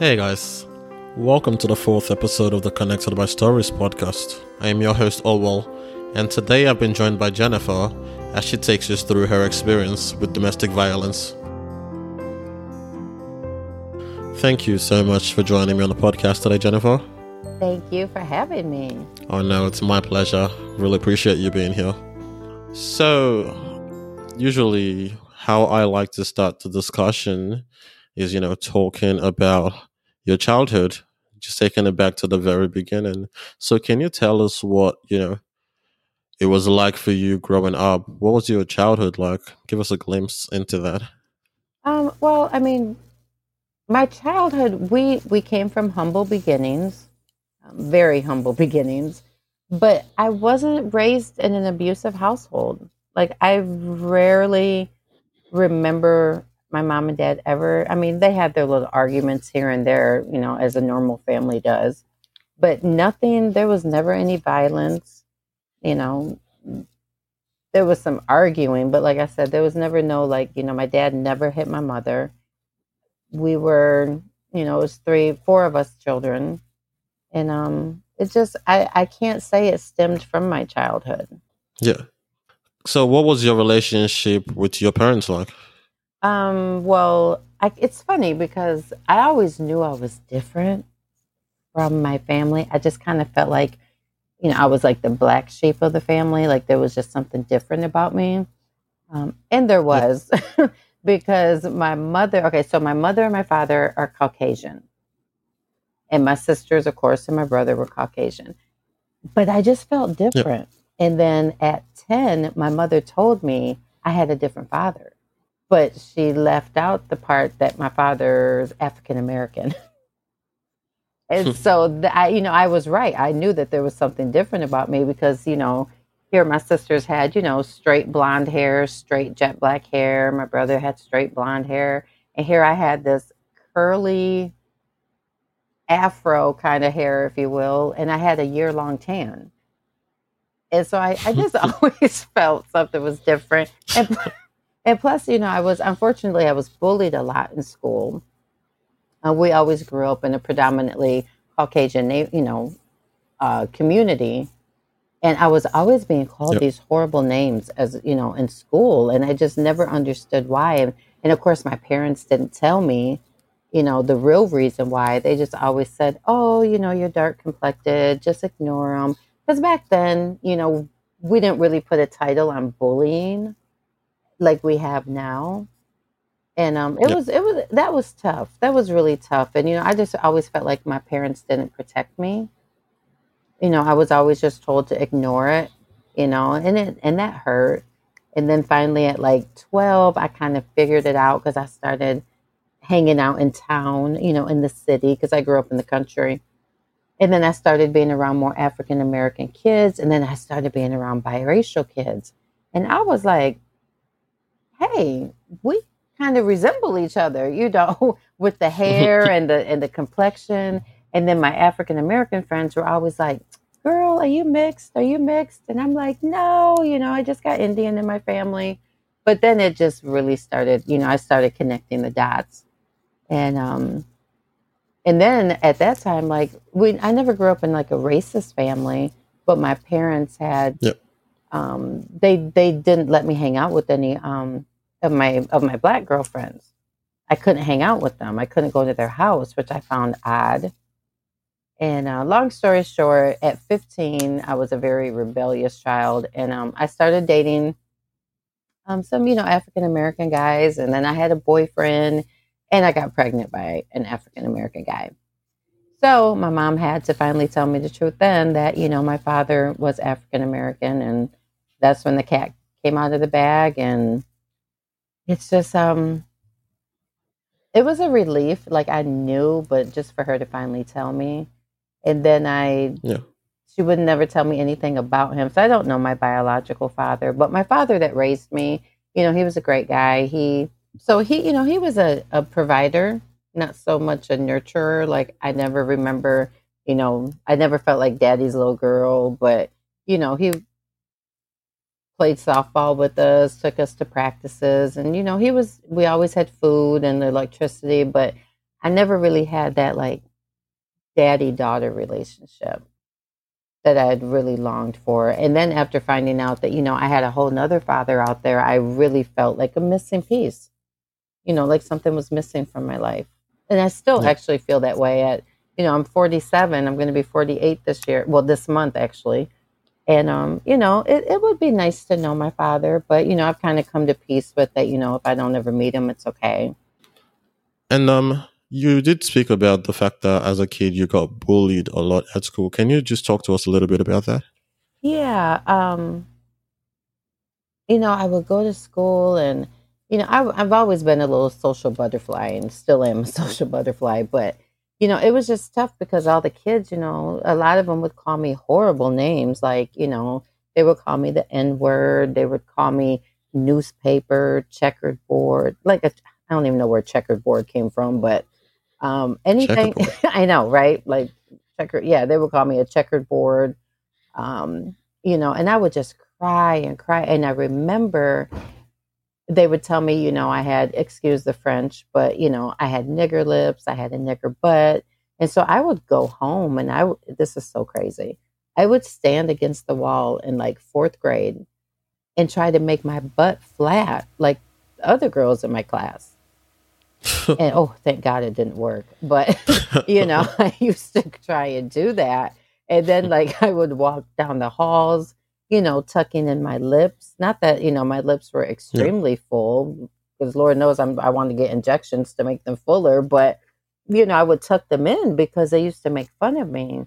Hey guys, welcome to the fourth episode of the Connected by Stories podcast. I am your host, Olwell, and today I've been joined by Jennifer as she takes us through her experience with domestic violence. Thank you so much for joining me on the podcast today, Jennifer. Thank you for having me. Oh no, it's my pleasure. Really appreciate you being here. So, usually, how I like to start the discussion is, you know, talking about your childhood, just taking it back to the very beginning. So, can you tell us what, you know, it was like for you growing up? What was your childhood like? Give us a glimpse into that. Um, well, I mean, my childhood, we we came from humble beginnings, um, very humble beginnings, but I wasn't raised in an abusive household. Like I rarely remember my mom and dad ever. I mean, they had their little arguments here and there, you know, as a normal family does, but nothing. There was never any violence. You know, there was some arguing, but like I said, there was never no like, you know, my dad never hit my mother. We were, you know, it was three, four of us children, and um, it's just I I can't say it stemmed from my childhood. Yeah. So, what was your relationship with your parents like? Um, well, I, it's funny because I always knew I was different from my family. I just kind of felt like, you know, I was like the black sheep of the family. Like there was just something different about me. Um, and there was because my mother, okay, so my mother and my father are Caucasian. And my sisters, of course, and my brother were Caucasian. But I just felt different. And then at 10, my mother told me I had a different father but she left out the part that my father's African American. and hmm. so the, I, you know, I was right. I knew that there was something different about me because, you know, here my sisters had, you know, straight blonde hair, straight jet black hair. My brother had straight blonde hair. And here I had this curly afro kind of hair, if you will. And I had a year long tan. And so I, I just always felt something was different. And and plus, you know, I was unfortunately I was bullied a lot in school. Uh, we always grew up in a predominantly Caucasian, you know, uh, community, and I was always being called yep. these horrible names as you know in school, and I just never understood why. And, and of course, my parents didn't tell me, you know, the real reason why. They just always said, "Oh, you know, you're dark complected. Just ignore them." Because back then, you know, we didn't really put a title on bullying like we have now. And um, it yep. was it was that was tough. That was really tough. And you know, I just always felt like my parents didn't protect me. You know, I was always just told to ignore it. You know, and it and that hurt. And then finally, at like twelve, I kind of figured it out because I started hanging out in town. You know, in the city because I grew up in the country. And then I started being around more African American kids, and then I started being around biracial kids. And I was like, hey, we kind of resemble each other, you know, with the hair and the and the complexion. And then my African American friends were always like, "Girl, are you mixed? Are you mixed?" And I'm like, "No, you know, I just got Indian in my family." But then it just really started, you know, I started connecting the dots. And um and then at that time like we I never grew up in like a racist family, but my parents had yep. um they they didn't let me hang out with any um of my of my black girlfriends. I couldn't hang out with them. I couldn't go to their house, which I found odd. And uh, long story short, at 15, I was a very rebellious child, and um, I started dating um, some, you know, African American guys, and then I had a boyfriend, and I got pregnant by an African American guy. So my mom had to finally tell me the truth then that you know my father was African American, and that's when the cat came out of the bag, and it's just um it was a relief like i knew but just for her to finally tell me. And then i yeah. she would never tell me anything about him. So i don't know my biological father but my father that raised me you know he was a great guy. He so he you know he was a, a provider not so much a nurturer. Like i never remember you know i never felt like daddy's little girl but you know he played softball with us, took us to practices, and you know, he was. We always had food and electricity, but I never really had that like daddy daughter relationship that I had really longed for. And then after finding out that, you know, I had a whole nother father out there, I really felt like a missing piece. You know, like something was missing from my life. And I still yeah. actually feel that way at, you know, I'm 47. I'm going to be 48 this year. Well, this month actually. And, um, you know, it, it would be nice to know my father, but, you know, I've kind of come to peace with that, you know, if I don't ever meet him, it's okay. And, um, you did speak about the fact that as a kid you got bullied a lot at school. Can you just talk to us a little bit about that? Yeah. Um, you know, I would go to school and, you know, I, I've always been a little social butterfly and still am a social butterfly, but, you know, it was just tough because all the kids, you know, a lot of them would call me horrible names. Like, you know, they would call me the N word. They would call me newspaper, checkered board. Like, I don't even know where checkered board came from, but um, anything I know, right? Like checker, yeah, they would call me a checkered board. Um, you know, and I would just cry and cry. And I remember they would tell me, you know, I had, excuse the French, but, you know, I had nigger lips, I had a nigger butt. And so I would go home and I, this is so crazy. I would stand against the wall in like fourth grade and try to make my butt flat like other girls in my class and oh, thank God it didn't work. But you know, I used to try and do that, and then like I would walk down the halls, you know, tucking in my lips. Not that you know my lips were extremely yeah. full, because Lord knows I'm, I want to get injections to make them fuller, but you know I would tuck them in because they used to make fun of me.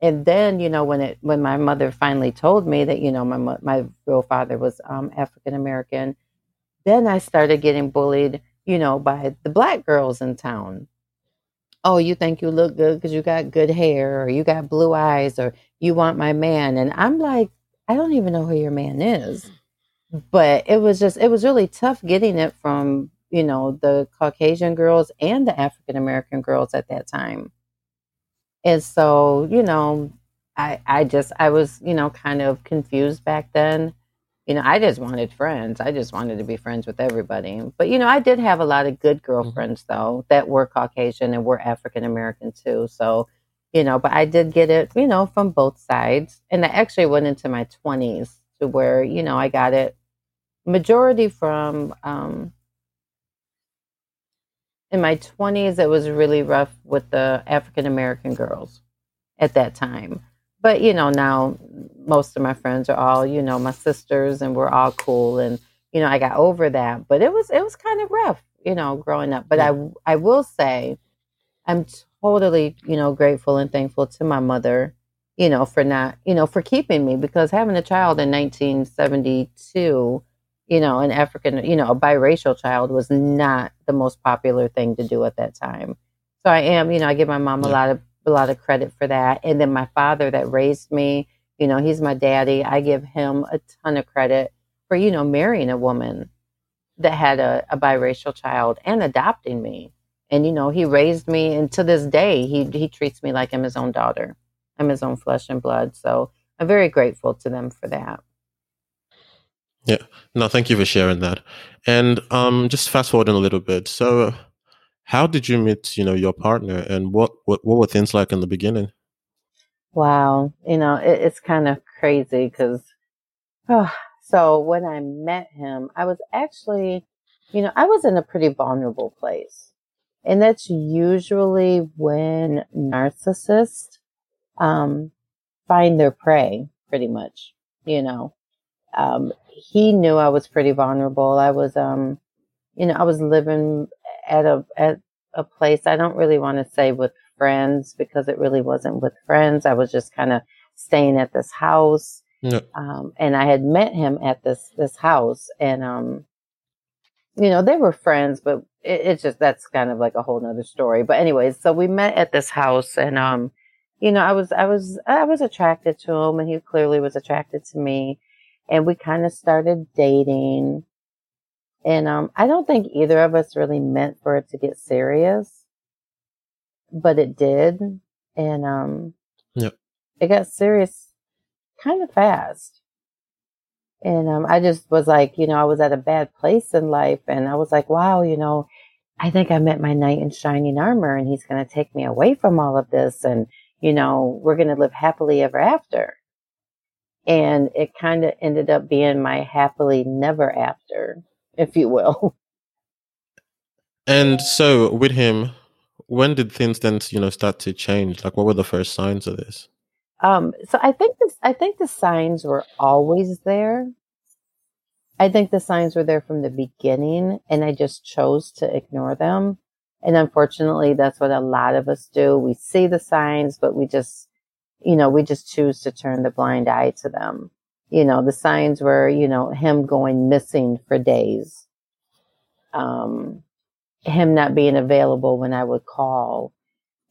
And then you know when it when my mother finally told me that you know my my real father was um, African American, then I started getting bullied you know, by the black girls in town. Oh, you think you look good because you got good hair or you got blue eyes or you want my man. And I'm like, I don't even know who your man is. But it was just, it was really tough getting it from, you know, the Caucasian girls and the African American girls at that time. And so, you know, I, I just, I was, you know, kind of confused back then you know, I just wanted friends. I just wanted to be friends with everybody. But you know, I did have a lot of good mm-hmm. girlfriends though that were Caucasian and were African American too. So, you know, but I did get it, you know, from both sides. And I actually went into my 20s to where, you know, I got it majority from um in my 20s it was really rough with the African American girls at that time but you know now most of my friends are all you know my sisters and we're all cool and you know i got over that but it was it was kind of rough you know growing up but yeah. i i will say i'm totally you know grateful and thankful to my mother you know for not you know for keeping me because having a child in 1972 you know an african you know a biracial child was not the most popular thing to do at that time so i am you know i give my mom yeah. a lot of a lot of credit for that. And then my father that raised me, you know, he's my daddy. I give him a ton of credit for, you know, marrying a woman that had a, a biracial child and adopting me. And, you know, he raised me and to this day he he treats me like I'm his own daughter. I'm his own flesh and blood. So I'm very grateful to them for that. Yeah. No, thank you for sharing that. And um just fast forwarding a little bit. So how did you meet, you know, your partner, and what what what were things like in the beginning? Wow, you know, it, it's kind of crazy because, oh, so when I met him, I was actually, you know, I was in a pretty vulnerable place, and that's usually when narcissists um, find their prey, pretty much. You know, um, he knew I was pretty vulnerable. I was, um, you know, I was living at a at a place I don't really want to say with friends because it really wasn't with friends. I was just kind of staying at this house. Yeah. Um, and I had met him at this this house and um you know, they were friends, but it, it's just that's kind of like a whole nother story. But anyways, so we met at this house and um you know, I was I was I was attracted to him and he clearly was attracted to me and we kind of started dating and um, I don't think either of us really meant for it to get serious, but it did. And um, yep. it got serious kind of fast. And um, I just was like, you know, I was at a bad place in life. And I was like, wow, you know, I think I met my knight in shining armor and he's going to take me away from all of this. And, you know, we're going to live happily ever after. And it kind of ended up being my happily never after, if you will. And so with him, when did things then, you know, start to change? Like what were the first signs of this? Um, so I think I think the signs were always there. I think the signs were there from the beginning and I just chose to ignore them. And unfortunately, that's what a lot of us do. We see the signs, but we just, you know, we just choose to turn the blind eye to them. You know, the signs were, you know, him going missing for days. Um, him not being available when I would call.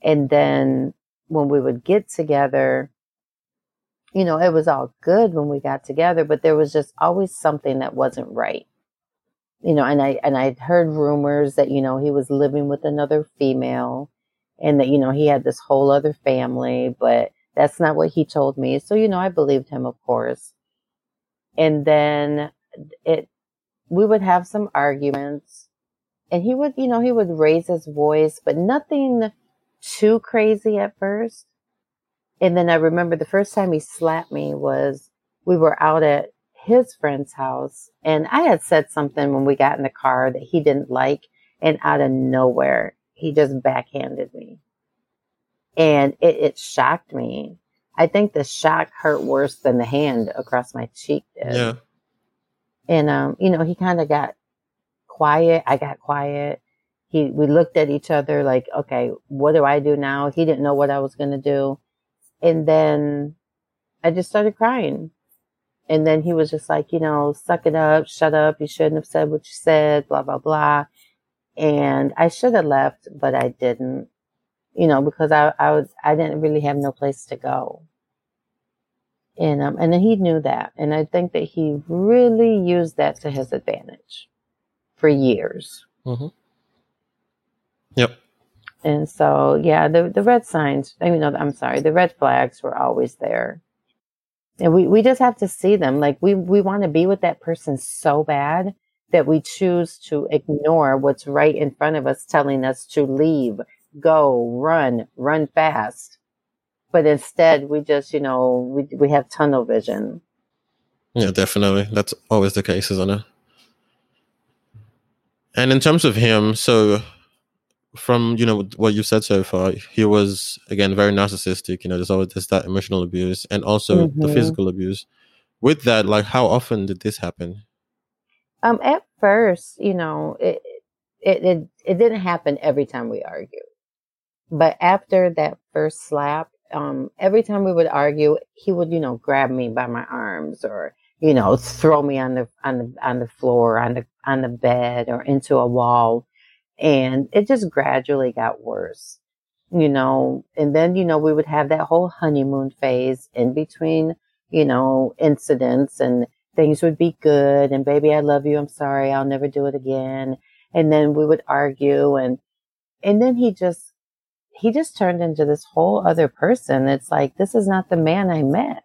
And then when we would get together, you know, it was all good when we got together, but there was just always something that wasn't right. You know, and I and I heard rumors that, you know, he was living with another female and that, you know, he had this whole other family, but that's not what he told me. So, you know, I believed him, of course. And then it we would have some arguments and he would, you know, he would raise his voice, but nothing too crazy at first. And then I remember the first time he slapped me was we were out at his friend's house and I had said something when we got in the car that he didn't like and out of nowhere he just backhanded me. And it, it shocked me. I think the shock hurt worse than the hand across my cheek did. Yeah. And um, you know, he kind of got quiet. I got quiet. He we looked at each other like, okay, what do I do now? He didn't know what I was gonna do. And then I just started crying. And then he was just like, you know, suck it up, shut up. You shouldn't have said what you said, blah, blah, blah. And I should have left, but I didn't, you know, because I, I was, I didn't really have no place to go. And, um, and then he knew that. And I think that he really used that to his advantage for years. Mm-hmm. Yep. And so, yeah, the, the red signs, I mean, no, I'm sorry, the red flags were always there. And we, we just have to see them. Like we, we want to be with that person so bad that we choose to ignore what's right in front of us, telling us to leave, go, run, run fast. But instead, we just, you know, we, we have tunnel vision. Yeah, definitely. That's always the case, isn't it? And in terms of him, so from you know what you've said so far, he was again very narcissistic. You know, there's always there's that emotional abuse and also mm-hmm. the physical abuse. With that, like, how often did this happen? Um, at first, you know, it it it, it didn't happen every time we argued, but after that first slap, um, every time we would argue, he would, you know, grab me by my arms or you know, throw me on the on the on the floor, on the on the bed, or into a wall and it just gradually got worse, you know. And then, you know, we would have that whole honeymoon phase in between, you know, incidents and things would be good. And baby, I love you. I'm sorry. I'll never do it again. And then we would argue and, and then he just, he just turned into this whole other person. It's like, this is not the man I met,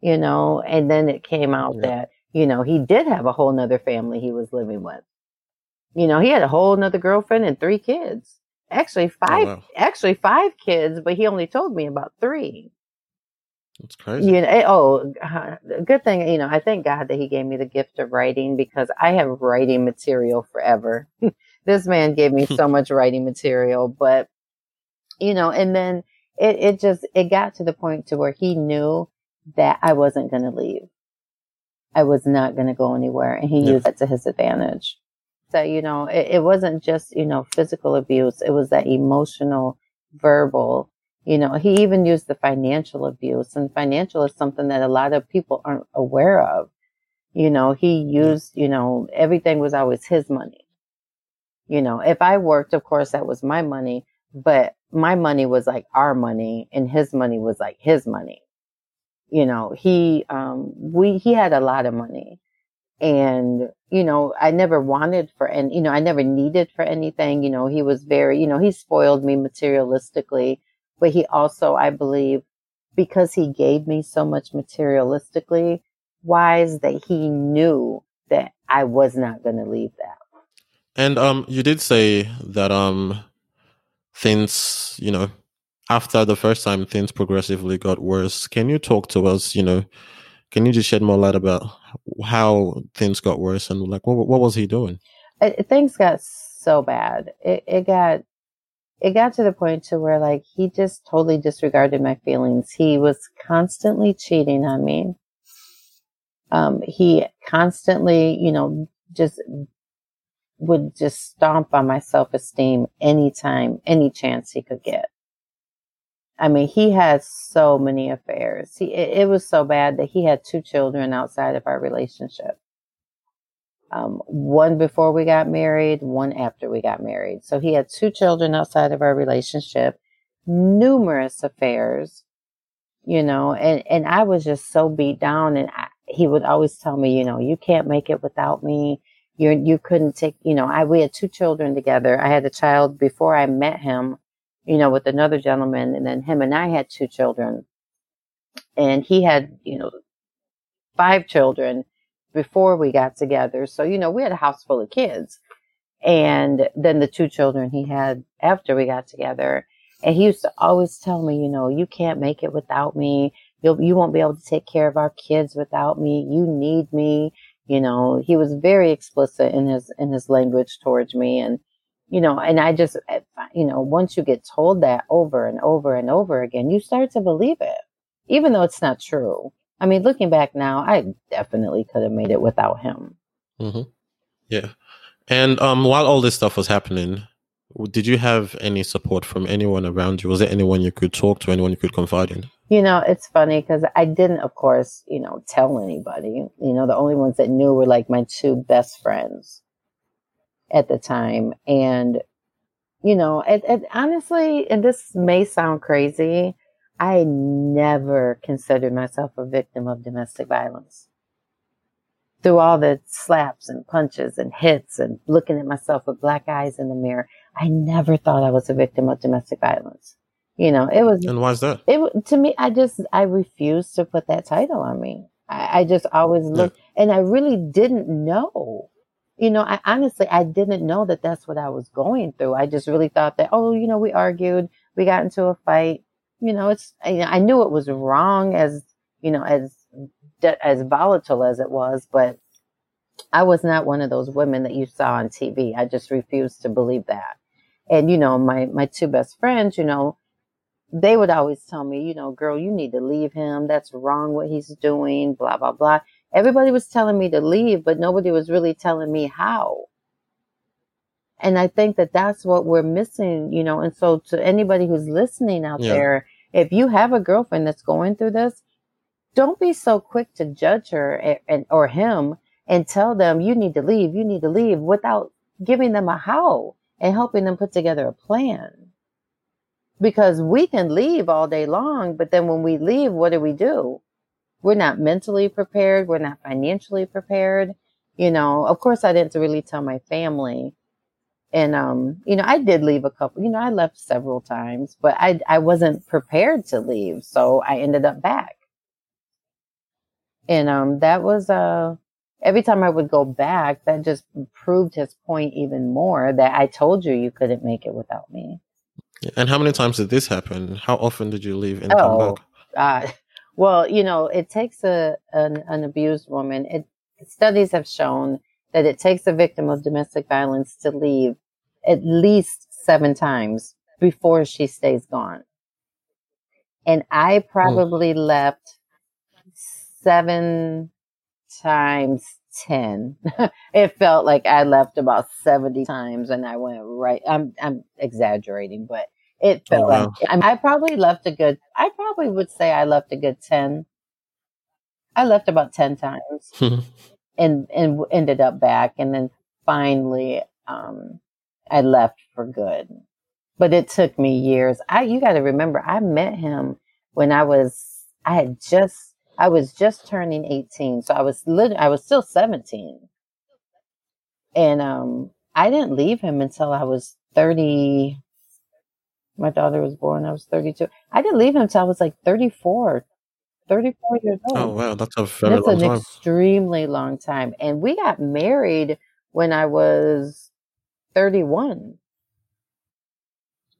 you know, and then it came out yeah. that, you know, he did have a whole nother family he was living with. You know, he had a whole nother girlfriend and three kids. Actually, oh, five. Oh, wow. Actually, five kids, but he only told me about three. That's crazy. You know, eh, oh, good thing. You know, I thank God that He gave me the gift of writing because I have writing material forever. this man gave me so much writing material, but you know, and then it, it just it got to the point to where he knew that I wasn't going to leave. I was not going to go anywhere, and he yeah. used that to his advantage that, you know, it, it wasn't just, you know, physical abuse. It was that emotional, verbal, you know, he even used the financial abuse and financial is something that a lot of people aren't aware of. You know, he used, you know, everything was always his money. You know, if I worked, of course, that was my money, but my money was like our money and his money was like his money. You know, he, um, we, he had a lot of money and you know i never wanted for and you know i never needed for anything you know he was very you know he spoiled me materialistically but he also i believe because he gave me so much materialistically wise that he knew that i was not going to leave that And um, you did say that um, things, you know, after the first time, things progressively got worse. Can you talk to us? You know, can you just shed more light about how things got worse and like what what was he doing? It, things got so bad. It, it got it got to the point to where like he just totally disregarded my feelings. He was constantly cheating on me. Um, he constantly, you know, just would just stomp on my self esteem anytime, any chance he could get. I mean, he had so many affairs. He, it, it was so bad that he had two children outside of our relationship. Um, one before we got married, one after we got married. So he had two children outside of our relationship, numerous affairs, you know, and, and I was just so beat down. And I, he would always tell me, you know, you can't make it without me. You you couldn't take, you know, I we had two children together. I had a child before I met him, you know, with another gentleman, and then him and I had two children, and he had, you know, five children before we got together. So, you know, we had a house full of kids. And then the two children he had after we got together. And he used to always tell me, you know, you can't make it without me. You'll, you won't be able to take care of our kids without me. You need me. You know, he was very explicit in his, in his language towards me. And, you know, and I just, eh, you know, once you get told that over and over and over again, you start to believe it, even though it's not true. I mean, looking back now, I definitely could have made it without him. Mm-hmm. Yeah. And um, while all this stuff was happening, did you have any support from anyone around you? Was there anyone you could talk to, anyone you could confide in? You know, it's funny because I didn't, of course, you know, tell anybody. You know, the only ones that knew were like my two best friends at the time. And, you know, it, it honestly, and this may sound crazy, I never considered myself a victim of domestic violence. Through all the slaps and punches and hits and looking at myself with black eyes in the mirror, I never thought I was a victim of domestic violence. You know, it was. And why is that? It to me, I just I refused to put that title on me. I, I just always looked, yeah. and I really didn't know. You know, I honestly I didn't know that that's what I was going through. I just really thought that oh, you know, we argued, we got into a fight, you know, it's, I, knew it was wrong as, you know, as, as volatile as it was, but I was not one of those women that you saw on TV. I just refused to believe that. And, you know, my, my two best friends, you know, they would always tell me, you know, girl, you need to leave him. That's wrong what he's doing, blah, blah, blah. Everybody was telling me to leave, but nobody was really telling me how. And I think that that's what we're missing, you know. And so, to anybody who's listening out yeah. there, if you have a girlfriend that's going through this, don't be so quick to judge her and, or him and tell them you need to leave, you need to leave without giving them a how and helping them put together a plan. Because we can leave all day long, but then when we leave, what do we do? We're not mentally prepared. We're not financially prepared. You know, of course, I didn't really tell my family and um you know i did leave a couple you know i left several times but i i wasn't prepared to leave so i ended up back and um that was uh every time i would go back that just proved his point even more that i told you you couldn't make it without me and how many times did this happen how often did you leave and oh, come back uh, well you know it takes a an, an abused woman it studies have shown that it takes a victim of domestic violence to leave at least seven times before she stays gone. And I hmm. probably mm. left seven times 10. it felt like I left about 70 times and I went right. I'm, I'm exaggerating, but it felt oh, wow. like I probably left a good, I probably would say I left a good 10. I left about 10 times and, and ended up back. And then finally, um, I left for good. But it took me years. I you got to remember I met him when I was I had just I was just turning 18. So I was lit, I was still 17. And um I didn't leave him until I was 30 my daughter was born I was 32. I didn't leave him until I was like 34 34 years old. Oh wow, that's a very that's long an time. extremely long time. And we got married when I was 31.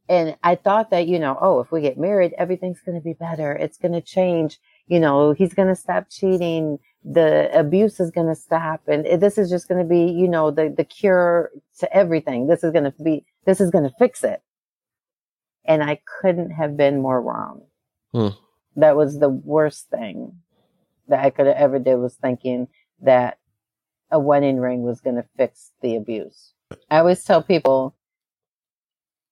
And I thought that, you know, oh, if we get married, everything's going to be better. It's going to change. You know, he's going to stop cheating. The abuse is going to stop. And this is just going to be, you know, the, the cure to everything. This is going to be, this is going to fix it. And I couldn't have been more wrong. Hmm. That was the worst thing that I could have ever did was thinking that a wedding ring was going to fix the abuse. I always tell people,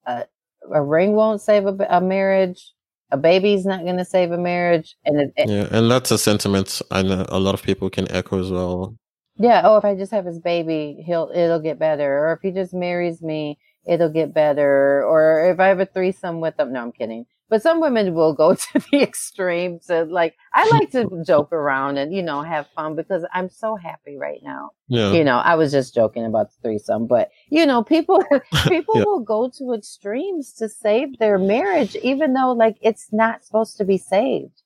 uh, a ring won't save a, a marriage. A baby's not going to save a marriage, and it, it, yeah, and that's a sentiment I know a lot of people can echo as well. Yeah. Oh, if I just have his baby, he'll it'll get better. Or if he just marries me, it'll get better. Or if I have a threesome with them, no, I'm kidding. But some women will go to the extremes. And like, I like to joke around and, you know, have fun because I'm so happy right now. Yeah. You know, I was just joking about the threesome, but you know, people, people yeah. will go to extremes to save their marriage, even though like it's not supposed to be saved.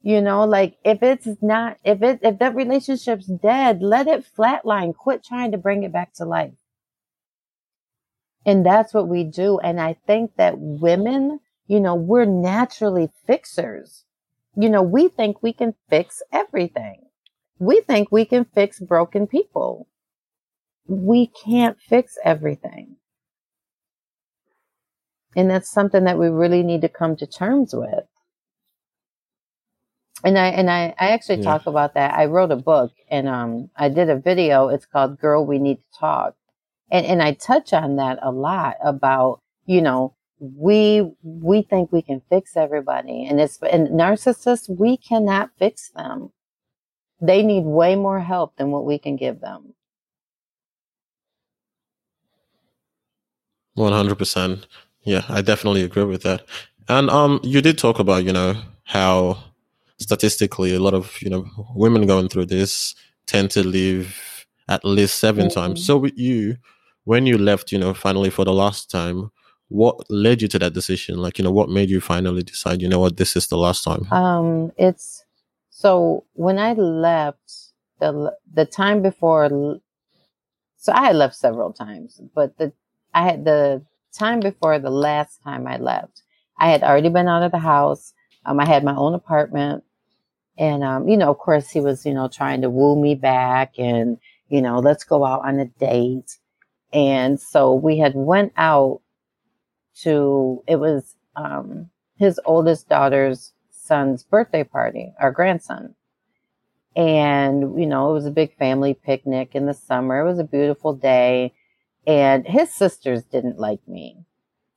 You know, like if it's not, if it, if that relationship's dead, let it flatline. Quit trying to bring it back to life. And that's what we do. And I think that women, you know, we're naturally fixers. You know, we think we can fix everything. We think we can fix broken people. We can't fix everything. And that's something that we really need to come to terms with. And I and I, I actually yeah. talk about that. I wrote a book and um I did a video. It's called Girl We Need to Talk and and I touch on that a lot about you know we we think we can fix everybody and it's and narcissists we cannot fix them. They need way more help than what we can give them. 100% yeah i definitely agree with that. And um you did talk about you know how statistically a lot of you know women going through this tend to leave at least 7 mm-hmm. times so with you when you left, you know, finally for the last time, what led you to that decision? Like, you know, what made you finally decide, you know what, this is the last time? Um, it's so when I left the the time before so I had left several times, but the I had the time before the last time I left, I had already been out of the house. Um, I had my own apartment. And um, you know, of course he was, you know, trying to woo me back and, you know, let's go out on a date. And so we had went out to, it was um, his oldest daughter's son's birthday party, our grandson. And, you know, it was a big family picnic in the summer. It was a beautiful day. And his sisters didn't like me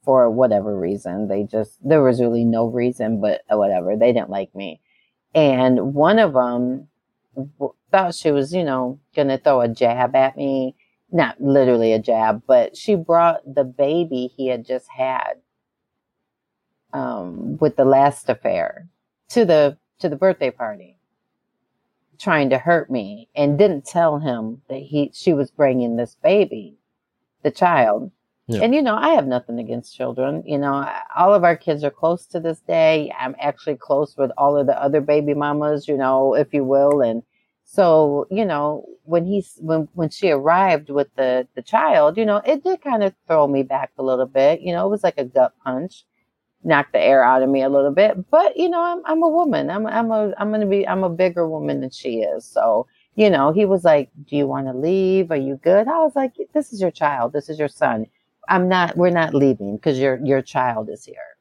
for whatever reason. They just, there was really no reason, but whatever. They didn't like me. And one of them thought she was, you know, going to throw a jab at me not literally a jab, but she brought the baby he had just had um, with the last affair to the to the birthday party, trying to hurt me, and didn't tell him that he she was bringing this baby, the child. Yeah. And you know, I have nothing against children. You know, all of our kids are close to this day. I'm actually close with all of the other baby mamas, you know, if you will, and so, you know, when he's when when she arrived with the the child, you know, it did kind of throw me back a little bit. You know, it was like a gut punch, knocked the air out of me a little bit. But you know, I'm I'm a woman. I'm I'm a I'm gonna be I'm a bigger woman than she is. So, you know, he was like, "Do you want to leave? Are you good?" I was like, "This is your child. This is your son. I'm not. We're not leaving because your your child is here."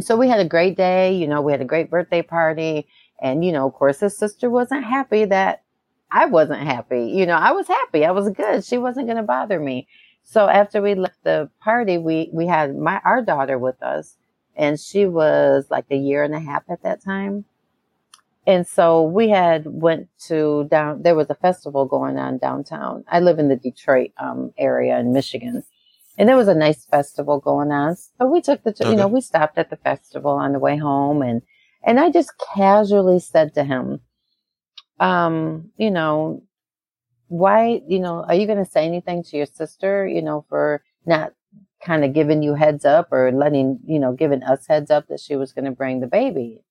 So we had a great day. You know, we had a great birthday party and, you know, of course, his sister wasn't happy that I wasn't happy. You know, I was happy. I was good. She wasn't going to bother me. So after we left the party, we, we had my, our daughter with us and she was like a year and a half at that time. And so we had went to down, there was a festival going on downtown. I live in the Detroit um, area in Michigan. And there was a nice festival going on. So we took the, okay. you know, we stopped at the festival on the way home and and I just casually said to him, um, you know, why, you know, are you going to say anything to your sister, you know, for not kind of giving you heads up or letting, you know, giving us heads up that she was going to bring the baby?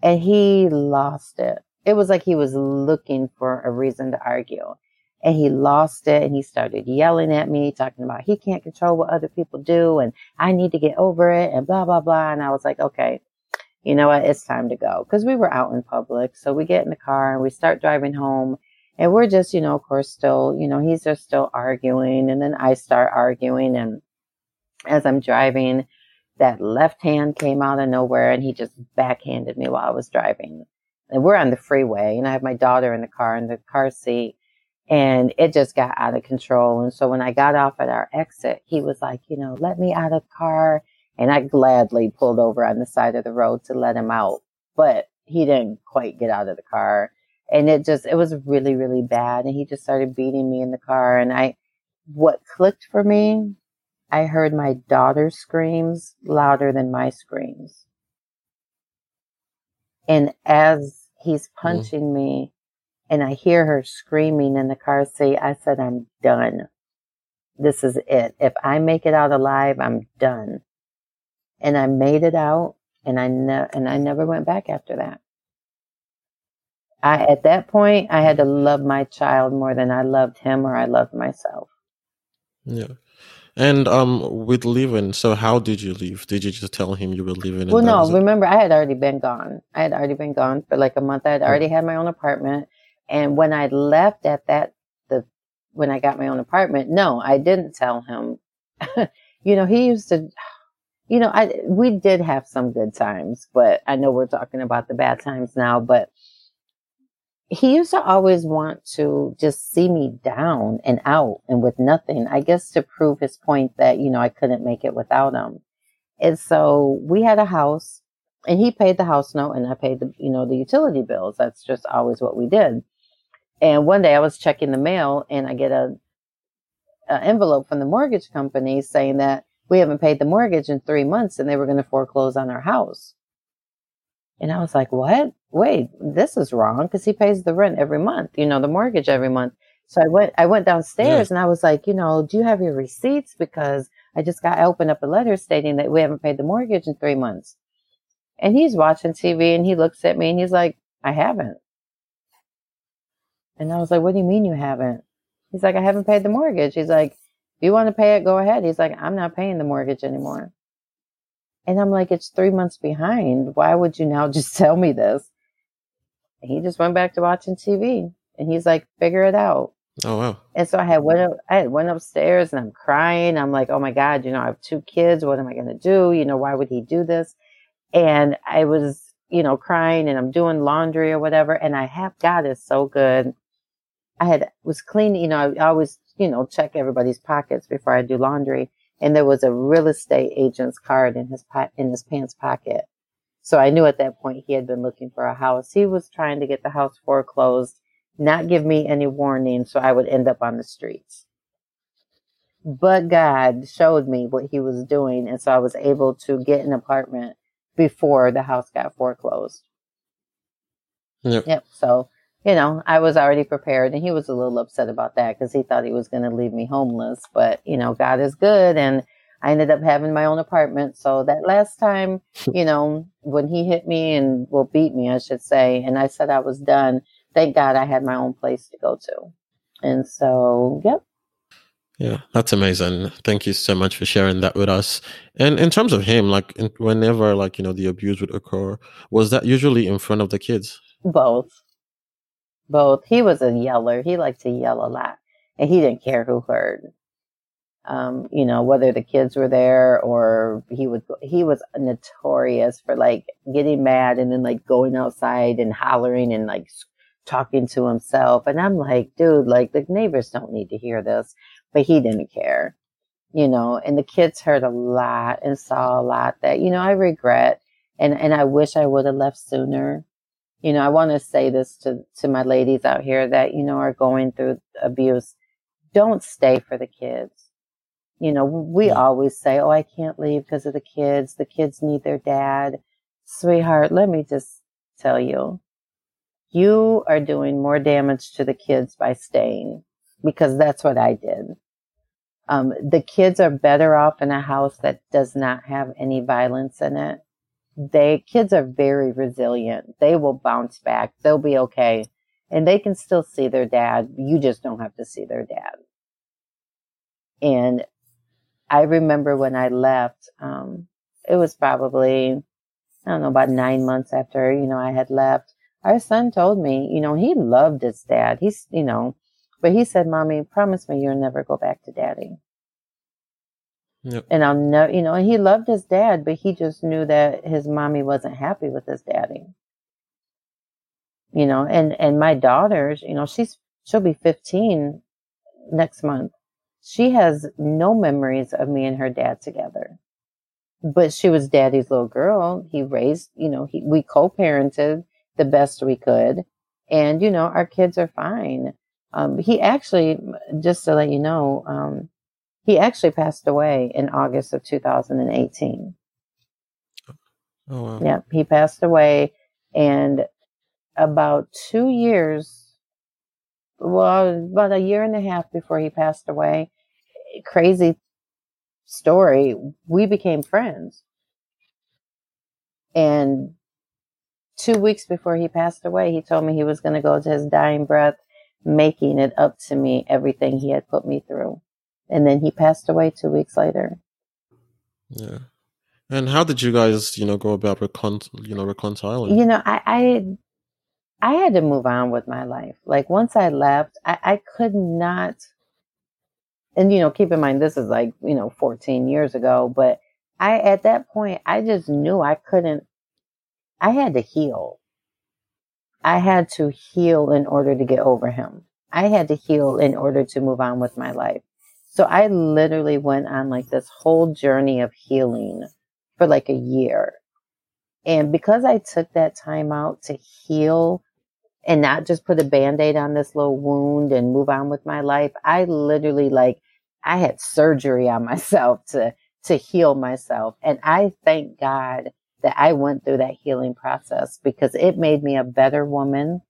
And he lost it. It was like he was looking for a reason to argue. And he lost it and he started yelling at me, talking about he can't control what other people do and I need to get over it and blah, blah, blah. And I was like, okay, you know what? It's time to go because we were out in public. So we get in the car and we start driving home and we're just, you know, of course, still, you know, he's just still arguing. And then I start arguing. And as I'm driving, that left hand came out of nowhere and he just backhanded me while I was driving. And we're on the freeway and I have my daughter in the car in the car seat and it just got out of control. And so when I got off at our exit, he was like, you know, let me out of the car. And I gladly pulled over on the side of the road to let him out, but he didn't quite get out of the car. And it just, it was really, really bad. And he just started beating me in the car. And I, what clicked for me, I heard my daughter's screams louder than my screams. And as he's mm-hmm. punching mm. me and I hear her screaming in the car seat, I said, I'm done. This is it. If I make it out alive, I'm done. And I made it out and I ne- and I never went back after that. I at that point I had to love my child more than I loved him or I loved myself. Yeah. And um, with leaving, so how did you leave? Did you just tell him you were leaving? Well, no. Remember, I had already been gone. I had already been gone for like a month. I had already had my own apartment, and when I left at that the when I got my own apartment, no, I didn't tell him. you know, he used to. You know, I we did have some good times, but I know we're talking about the bad times now. But he used to always want to just see me down and out and with nothing, I guess to prove his point that, you know, I couldn't make it without him. And so we had a house and he paid the house note and I paid the, you know, the utility bills. That's just always what we did. And one day I was checking the mail and I get a, a envelope from the mortgage company saying that we haven't paid the mortgage in three months and they were going to foreclose on our house. And I was like, what? Wait, this is wrong because he pays the rent every month, you know, the mortgage every month. So I went, I went downstairs yeah. and I was like, you know, do you have your receipts? Because I just got, I opened up a letter stating that we haven't paid the mortgage in three months. And he's watching TV and he looks at me and he's like, I haven't. And I was like, what do you mean you haven't? He's like, I haven't paid the mortgage. He's like, if you want to pay it, go ahead. He's like, I'm not paying the mortgage anymore. And I'm like, it's three months behind. Why would you now just tell me this? And he just went back to watching TV and he's like, figure it out. Oh wow! And so I had went I had went upstairs and I'm crying. I'm like, oh my god, you know, I have two kids. What am I going to do? You know, why would he do this? And I was, you know, crying and I'm doing laundry or whatever. And I have God is so good. I had was cleaning. You know, I always, you know, check everybody's pockets before I do laundry and there was a real estate agent's card in his po- in his pants pocket. So I knew at that point he had been looking for a house. He was trying to get the house foreclosed, not give me any warning, so I would end up on the streets. But God showed me what he was doing, and so I was able to get an apartment before the house got foreclosed. Yep. Yep. So you know, I was already prepared and he was a little upset about that because he thought he was going to leave me homeless. But, you know, God is good. And I ended up having my own apartment. So that last time, you know, when he hit me and well, beat me, I should say, and I said I was done, thank God I had my own place to go to. And so, yep. Yeah, that's amazing. Thank you so much for sharing that with us. And in terms of him, like whenever like, you know, the abuse would occur, was that usually in front of the kids? Both both. He was a yeller. He liked to yell a lot, and he didn't care who heard. Um, you know, whether the kids were there or he would, he was notorious for like getting mad and then like going outside and hollering and like talking to himself. And I'm like, dude, like the neighbors don't need to hear this, but he didn't care, you know, and the kids heard a lot and saw a lot that, you know, I regret and, and I wish I would have left sooner you know, I want to say this to, to my ladies out here that, you know, are going through abuse. Don't stay for the kids. You know, we yeah. always say, Oh, I can't leave because of the kids. The kids need their dad. Sweetheart, let me just tell you, you are doing more damage to the kids by staying because that's what I did. Um, the kids are better off in a house that does not have any violence in it they kids are very resilient. They will bounce back. They'll be okay. and they can still see their dad. You just don't have to see their dad. And I remember when I left, um, it was probably, I don't know, about nine months after, you know, I had left. Our son told me, you know, he loved his dad. He's, you know, but he said, Mommy, promise me you'll never go back to daddy. Yep. And I'll know, you know, and he loved his dad, but he just knew that his mommy wasn't happy with his daddy. You know, and, and my daughters, you know, she's, she'll be 15 next month. She has no memories of me and her dad together. But she was daddy's little girl. He raised, you know, he, we co-parented the best we could. And, you know, our kids are fine. Um, he actually, just to let you know, um, he actually passed away in August of 2018. Oh, wow. Yeah, he passed away. And about two years, well, about a year and a half before he passed away, crazy story, we became friends. And two weeks before he passed away, he told me he was going to go to his dying breath, making it up to me everything he had put me through and then he passed away two weeks later. Yeah. And how did you guys, you know, go about recon, you know, reconciling? You know, I, I, I had to move on with my life. Like once I left, I, I could not. And you know, keep in mind this is like you know 14 years ago, but I at that point I just knew I couldn't. I had to heal. I had to heal in order to get over him. I had to heal in order to move on with my life. So I literally went on like this whole journey of healing for like a year. And because I took that time out to heal and not just put a band-aid on this little wound and move on with my life, I literally like I had surgery on myself to to heal myself. And I thank God that I went through that healing process because it made me a better woman.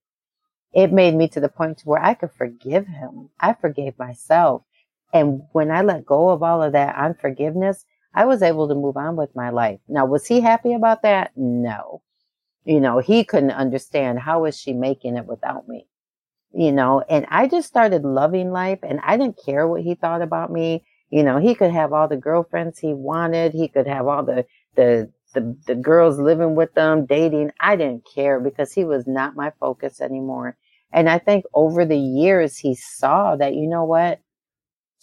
It made me to the point to where I could forgive him. I forgave myself. And when I let go of all of that unforgiveness, I was able to move on with my life. Now, was he happy about that? No. You know, he couldn't understand how is she making it without me? You know, and I just started loving life and I didn't care what he thought about me. You know, he could have all the girlfriends he wanted. He could have all the, the, the, the girls living with them, dating. I didn't care because he was not my focus anymore. And I think over the years, he saw that, you know what?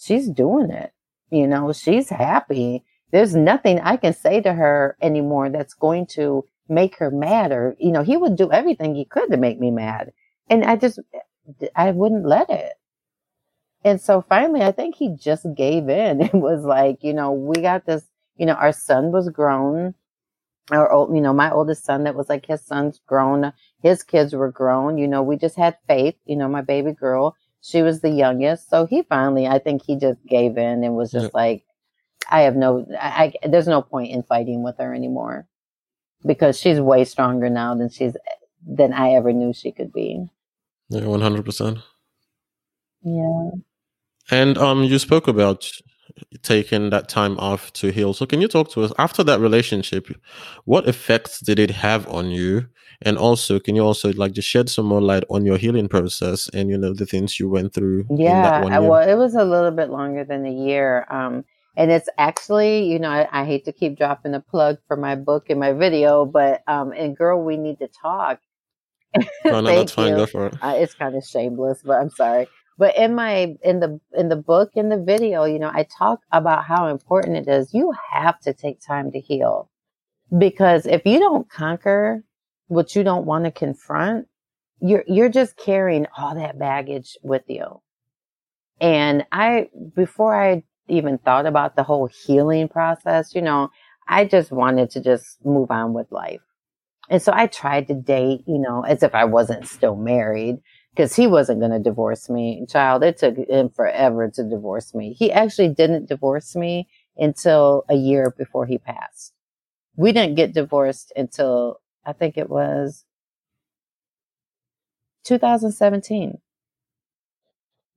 She's doing it. You know, she's happy. There's nothing I can say to her anymore that's going to make her mad or, you know, he would do everything he could to make me mad. And I just, I wouldn't let it. And so finally, I think he just gave in. It was like, you know, we got this, you know, our son was grown. Our, old, you know, my oldest son that was like his son's grown. His kids were grown. You know, we just had faith, you know, my baby girl she was the youngest. So he finally, I think he just gave in and was just yep. like, I have no, I, I, there's no point in fighting with her anymore because she's way stronger now than she's, than I ever knew she could be. Yeah, 100%. Yeah. And, um, you spoke about taking that time off to heal. So can you talk to us after that relationship? What effects did it have on you? And also, can you also like just shed some more light on your healing process and you know the things you went through? Yeah, well, it was a little bit longer than a year. Um, and it's actually, you know, I, I, hate to keep dropping a plug for my book and my video, but um, and girl, we need to talk. oh, no, that's fine. Go for it. Uh, it's kind of shameless, but I'm sorry. But in my in the in the book in the video, you know, I talk about how important it is. You have to take time to heal because if you don't conquer what you don't want to confront, you're, you're just carrying all that baggage with you. And I, before I even thought about the whole healing process, you know, I just wanted to just move on with life. And so I tried to date, you know, as if I wasn't still married because he wasn't going to divorce me. Child, it took him forever to divorce me. He actually didn't divorce me until a year before he passed. We didn't get divorced until I think it was 2017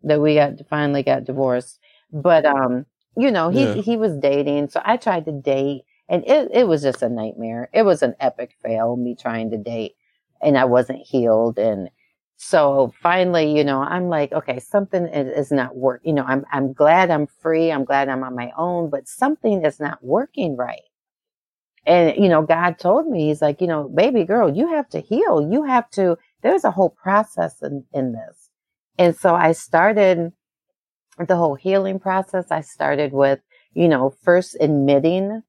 that we got finally got divorced. But um, you know, he yeah. he was dating, so I tried to date, and it it was just a nightmare. It was an epic fail, me trying to date, and I wasn't healed, and So finally, you know, I'm like, okay, something is not work. You know, I'm I'm glad I'm free. I'm glad I'm on my own, but something is not working right. And you know, God told me, He's like, you know, baby girl, you have to heal. You have to. There's a whole process in in this. And so I started the whole healing process. I started with, you know, first admitting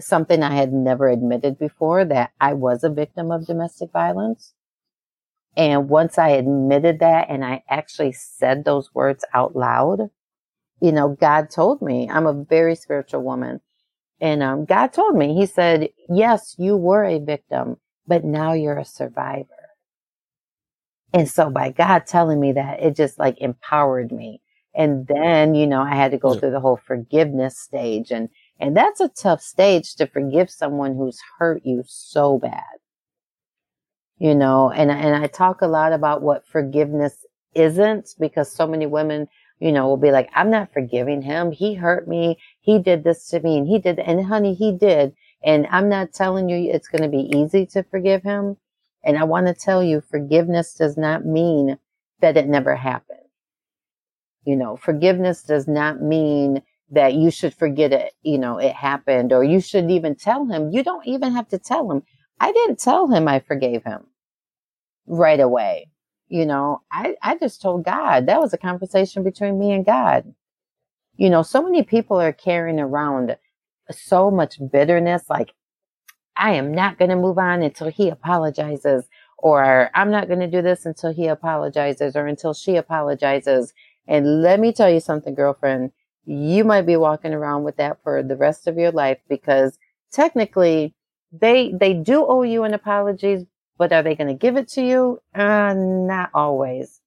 something I had never admitted before that I was a victim of domestic violence. And once I admitted that and I actually said those words out loud, you know, God told me I'm a very spiritual woman. And um, God told me, He said, Yes, you were a victim, but now you're a survivor. And so by God telling me that, it just like empowered me. And then, you know, I had to go through the whole forgiveness stage and and that's a tough stage to forgive someone who's hurt you so bad. You know, and, and I talk a lot about what forgiveness isn't because so many women, you know, will be like, I'm not forgiving him. He hurt me. He did this to me and he did, and honey, he did. And I'm not telling you it's going to be easy to forgive him. And I want to tell you, forgiveness does not mean that it never happened. You know, forgiveness does not mean that you should forget it, you know, it happened, or you shouldn't even tell him. You don't even have to tell him. I didn't tell him I forgave him right away. You know, I, I just told God that was a conversation between me and God. You know, so many people are carrying around so much bitterness, like, I am not going to move on until he apologizes, or I'm not going to do this until he apologizes, or until she apologizes. And let me tell you something, girlfriend you might be walking around with that for the rest of your life because technically they they do owe you an apology but are they going to give it to you uh, not always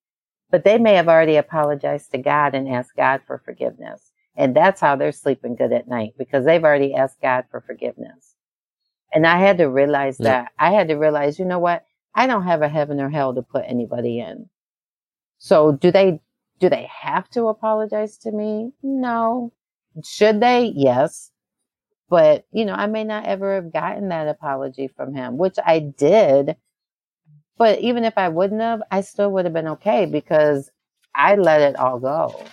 but they may have already apologized to god and asked god for forgiveness and that's how they're sleeping good at night because they've already asked god for forgiveness and i had to realize yeah. that i had to realize you know what i don't have a heaven or hell to put anybody in so do they do they have to apologize to me? No. Should they? Yes. But, you know, I may not ever have gotten that apology from him, which I did. But even if I wouldn't have, I still would have been okay because I let it all go.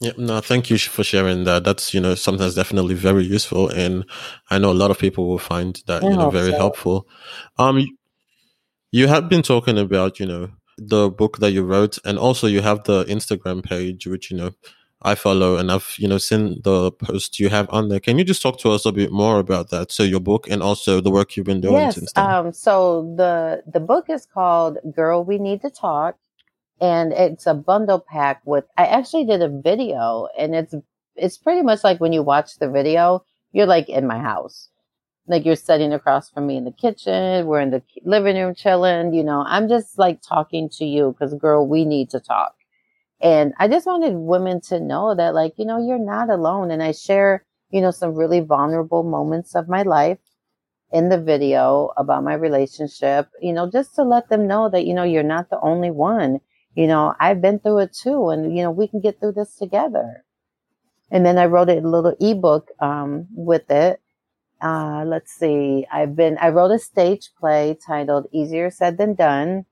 Yeah, no, thank you for sharing that. That's, you know, something that's definitely very useful. And I know a lot of people will find that, you know, very so. helpful. Um, you have been talking about, you know, the book that you wrote, and also you have the Instagram page, which you know I follow, and I've you know seen the post you have on there. Can you just talk to us a bit more about that? So your book and also the work you've been doing yes. Um, so the the book is called "Girl, We Need to Talk," and it's a bundle pack with. I actually did a video, and it's it's pretty much like when you watch the video, you're like in my house like you're sitting across from me in the kitchen. We're in the living room chilling. You know, I'm just like talking to you because, girl, we need to talk. And I just wanted women to know that, like, you know, you're not alone. And I share, you know, some really vulnerable moments of my life in the video about my relationship, you know, just to let them know that, you know, you're not the only one. You know, I've been through it too. And, you know, we can get through this together. And then I wrote a little ebook um, with it uh, let's see. I've been, I wrote a stage play titled Easier Said Than Done.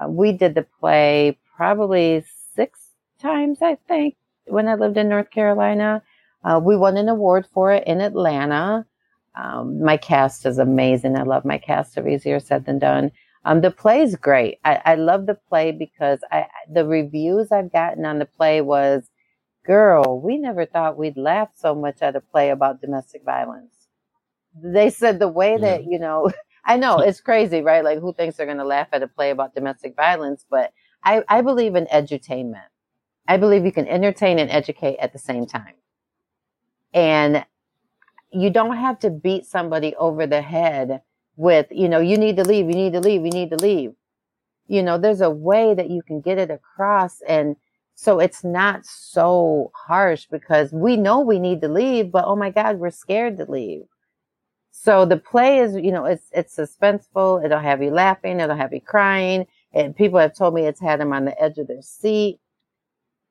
Uh, we did the play probably times, I think, when I lived in North Carolina. Uh, we won an award for it in Atlanta. Um, my cast is amazing. I love my cast of Easier Said Than Done. Um, the play is great. I, I love the play because I, the reviews I've gotten on the play was, girl, we never thought we'd laugh so much at a play about domestic violence they said the way that you know i know it's crazy right like who thinks they're going to laugh at a play about domestic violence but i i believe in edutainment i believe you can entertain and educate at the same time and you don't have to beat somebody over the head with you know you need to leave you need to leave you need to leave you know there's a way that you can get it across and so it's not so harsh because we know we need to leave but oh my god we're scared to leave so the play is, you know, it's it's suspenseful. It'll have you laughing. It'll have you crying. And people have told me it's had them on the edge of their seat.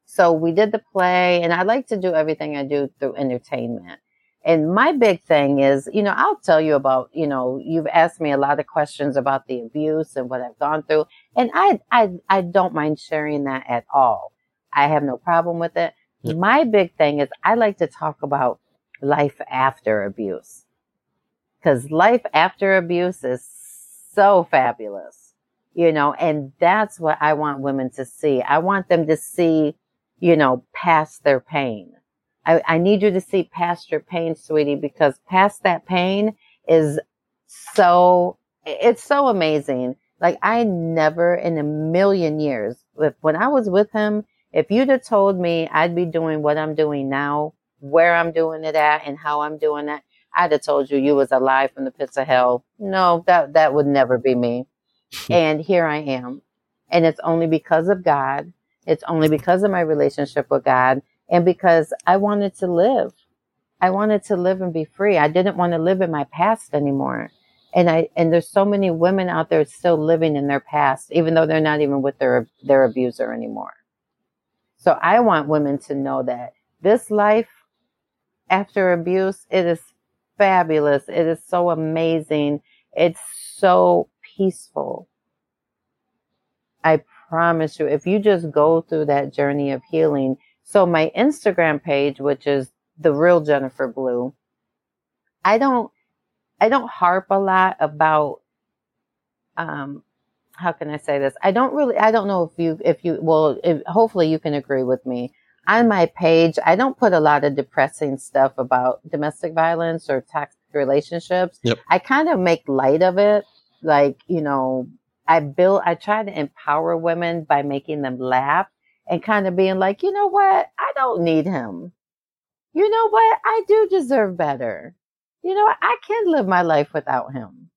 So we did the play, and I like to do everything I do through entertainment. And my big thing is, you know, I'll tell you about, you know, you've asked me a lot of questions about the abuse and what I've gone through. And I, I, I don't mind sharing that at all. I have no problem with it. Yep. My big thing is I like to talk about life after abuse because life after abuse is so fabulous, you know, and that's what I want women to see. I want them to see, you know, past their pain. I, I need you to see past your pain, sweetie, because past that pain is so, it's so amazing. Like I never in a million years, if, when I was with him, if you'd have told me I'd be doing what I'm doing now, where I'm doing it at and how I'm doing it, I'd have told you you was alive from the pits of hell. No, that, that would never be me. and here I am. And it's only because of God. It's only because of my relationship with God and because I wanted to live. I wanted to live and be free. I didn't want to live in my past anymore. And I and there's so many women out there still living in their past, even though they're not even with their their abuser anymore. So I want women to know that this life after abuse, it is fabulous. It is so amazing. It's so peaceful. I promise you, if you just go through that journey of healing, so my Instagram page, which is the real Jennifer Blue, I don't, I don't harp a lot about, um, how can I say this? I don't really, I don't know if you, if you, well, if, hopefully you can agree with me. On my page, I don't put a lot of depressing stuff about domestic violence or toxic relationships. Yep. I kind of make light of it. Like, you know, I build, I try to empower women by making them laugh and kind of being like, you know what? I don't need him. You know what? I do deserve better. You know, I can live my life without him.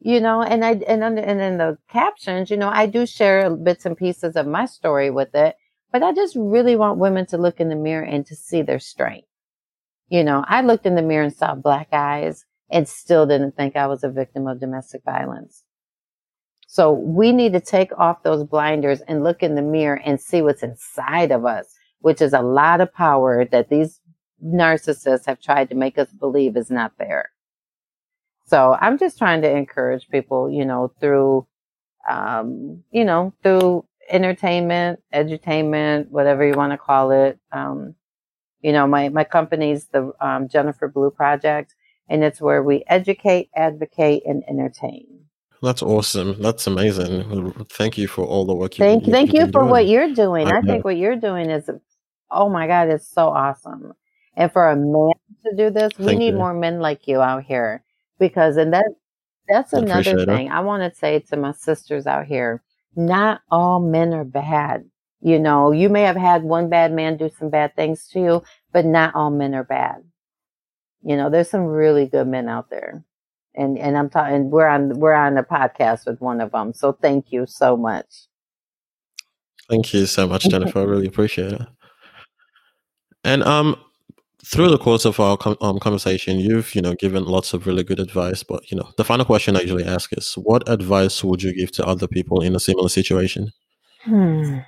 You know, and I, and under, and in the captions, you know, I do share bits and pieces of my story with it, but I just really want women to look in the mirror and to see their strength. You know, I looked in the mirror and saw black eyes and still didn't think I was a victim of domestic violence. So we need to take off those blinders and look in the mirror and see what's inside of us, which is a lot of power that these narcissists have tried to make us believe is not there. So I'm just trying to encourage people, you know, through, um, you know, through entertainment, edutainment, whatever you want to call it. Um, you know, my, my company's the um, Jennifer Blue Project, and it's where we educate, advocate, and entertain. That's awesome. That's amazing. Thank you for all the work you Thank, you, thank you for doing. what you're doing. I, I think what you're doing is, oh my God, it's so awesome. And for a man to do this, we thank need you. more men like you out here because, and that, that's another thing it. I want to say to my sisters out here. Not all men are bad. You know, you may have had one bad man do some bad things to you, but not all men are bad. You know, there's some really good men out there and and I'm talking. We're on we're on a podcast with one of them. So thank you so much. Thank you so much, Jennifer. I really appreciate it. And um, through the course of our com- um, conversation, you've you know given lots of really good advice. But you know, the final question I usually ask is, what advice would you give to other people in a similar situation? Hmm.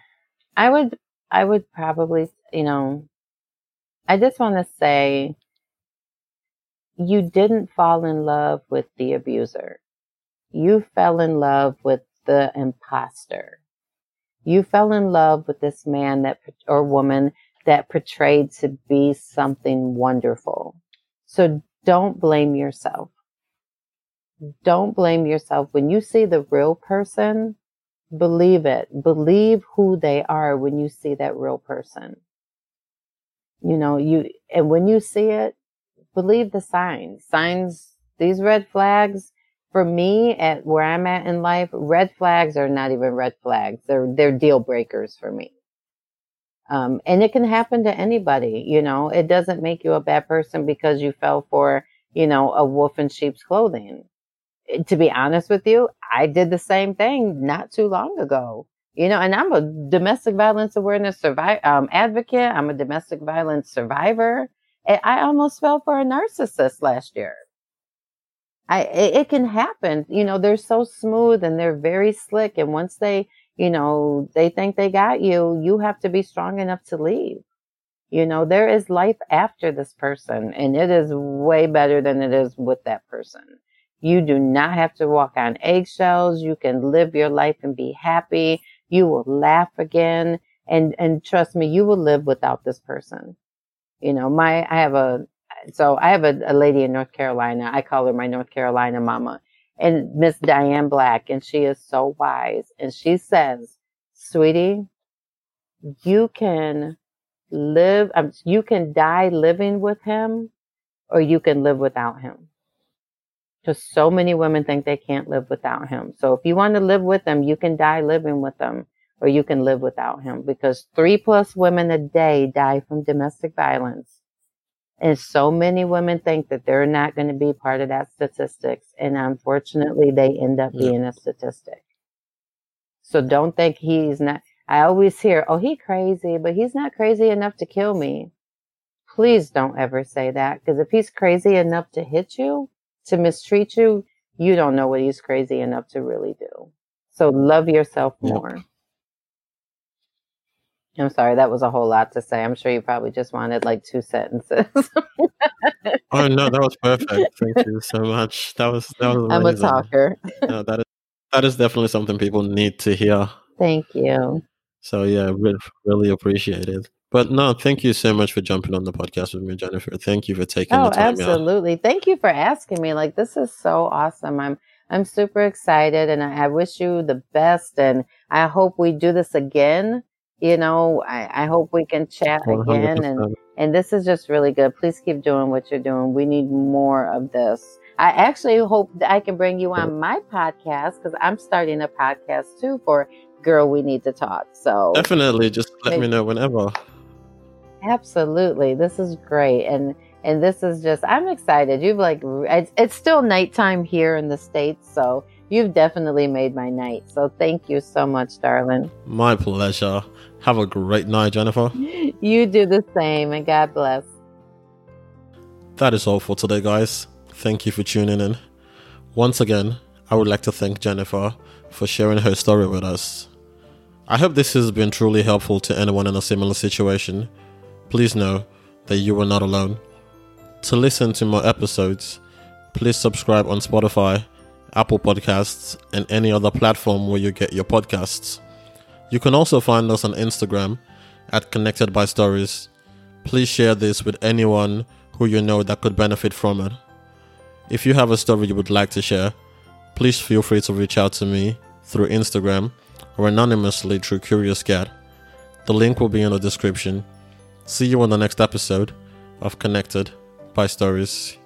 I would I would probably you know, I just want to say you didn't fall in love with the abuser. You fell in love with the imposter. You fell in love with this man that, or woman that portrayed to be something wonderful. So don't blame yourself. Don't blame yourself. When you see the real person, believe it. Believe who they are when you see that real person. You know, you, and when you see it, believe the signs. Signs, these red flags, for me at where I'm at in life, red flags are not even red flags. They're, they're deal breakers for me. Um, and it can happen to anybody, you know, it doesn't make you a bad person because you fell for, you know, a wolf in sheep's clothing. To be honest with you, I did the same thing not too long ago, you know, and I'm a domestic violence awareness survivor, um, advocate. I'm a domestic violence survivor. I almost fell for a narcissist last year. I, it, it can happen. You know, they're so smooth and they're very slick. And once they, you know, they think they got you, you have to be strong enough to leave. You know, there is life after this person, and it is way better than it is with that person. You do not have to walk on eggshells. You can live your life and be happy. You will laugh again. And, and trust me, you will live without this person. You know, my, I have a, so I have a, a lady in North Carolina. I call her my North Carolina mama and Miss Diane Black, and she is so wise. And she says, sweetie, you can live, um, you can die living with him or you can live without him. Because so many women think they can't live without him. So if you want to live with him, you can die living with him or you can live without him because three plus women a day die from domestic violence. And so many women think that they're not going to be part of that statistics. And unfortunately, they end up being a statistic. So don't think he's not. I always hear, oh, he crazy, but he's not crazy enough to kill me. Please don't ever say that because if he's crazy enough to hit you, to mistreat you, you don't know what he's crazy enough to really do. So love yourself more. Yep. I'm sorry, that was a whole lot to say. I'm sure you probably just wanted like two sentences. oh no, that was perfect. Thank you so much. That was that was. Amazing. I'm a talker. no, that is that is definitely something people need to hear. Thank you. So yeah, really, really appreciate it. But no, thank you so much for jumping on the podcast with me, Jennifer. Thank you for taking oh, the time. absolutely. Out. Thank you for asking me. Like this is so awesome. I'm I'm super excited, and I, I wish you the best. And I hope we do this again you know, I, I hope we can chat 100%. again. And, and this is just really good. Please keep doing what you're doing. We need more of this. I actually hope that I can bring you on my podcast because I'm starting a podcast too for Girl We Need to Talk. So definitely just let maybe, me know whenever. Absolutely. This is great. And and this is just I'm excited. You've like it's, it's still nighttime here in the States, so you've definitely made my night. So thank you so much, darling. My pleasure. Have a great night, Jennifer. You do the same, and God bless. That is all for today, guys. Thank you for tuning in. Once again, I would like to thank Jennifer for sharing her story with us. I hope this has been truly helpful to anyone in a similar situation. Please know that you are not alone. To listen to more episodes, please subscribe on Spotify, Apple Podcasts, and any other platform where you get your podcasts. You can also find us on Instagram at Connected by Stories. Please share this with anyone who you know that could benefit from it. If you have a story you would like to share, please feel free to reach out to me through Instagram or anonymously through Curious Cat. The link will be in the description. See you on the next episode of Connected by Stories.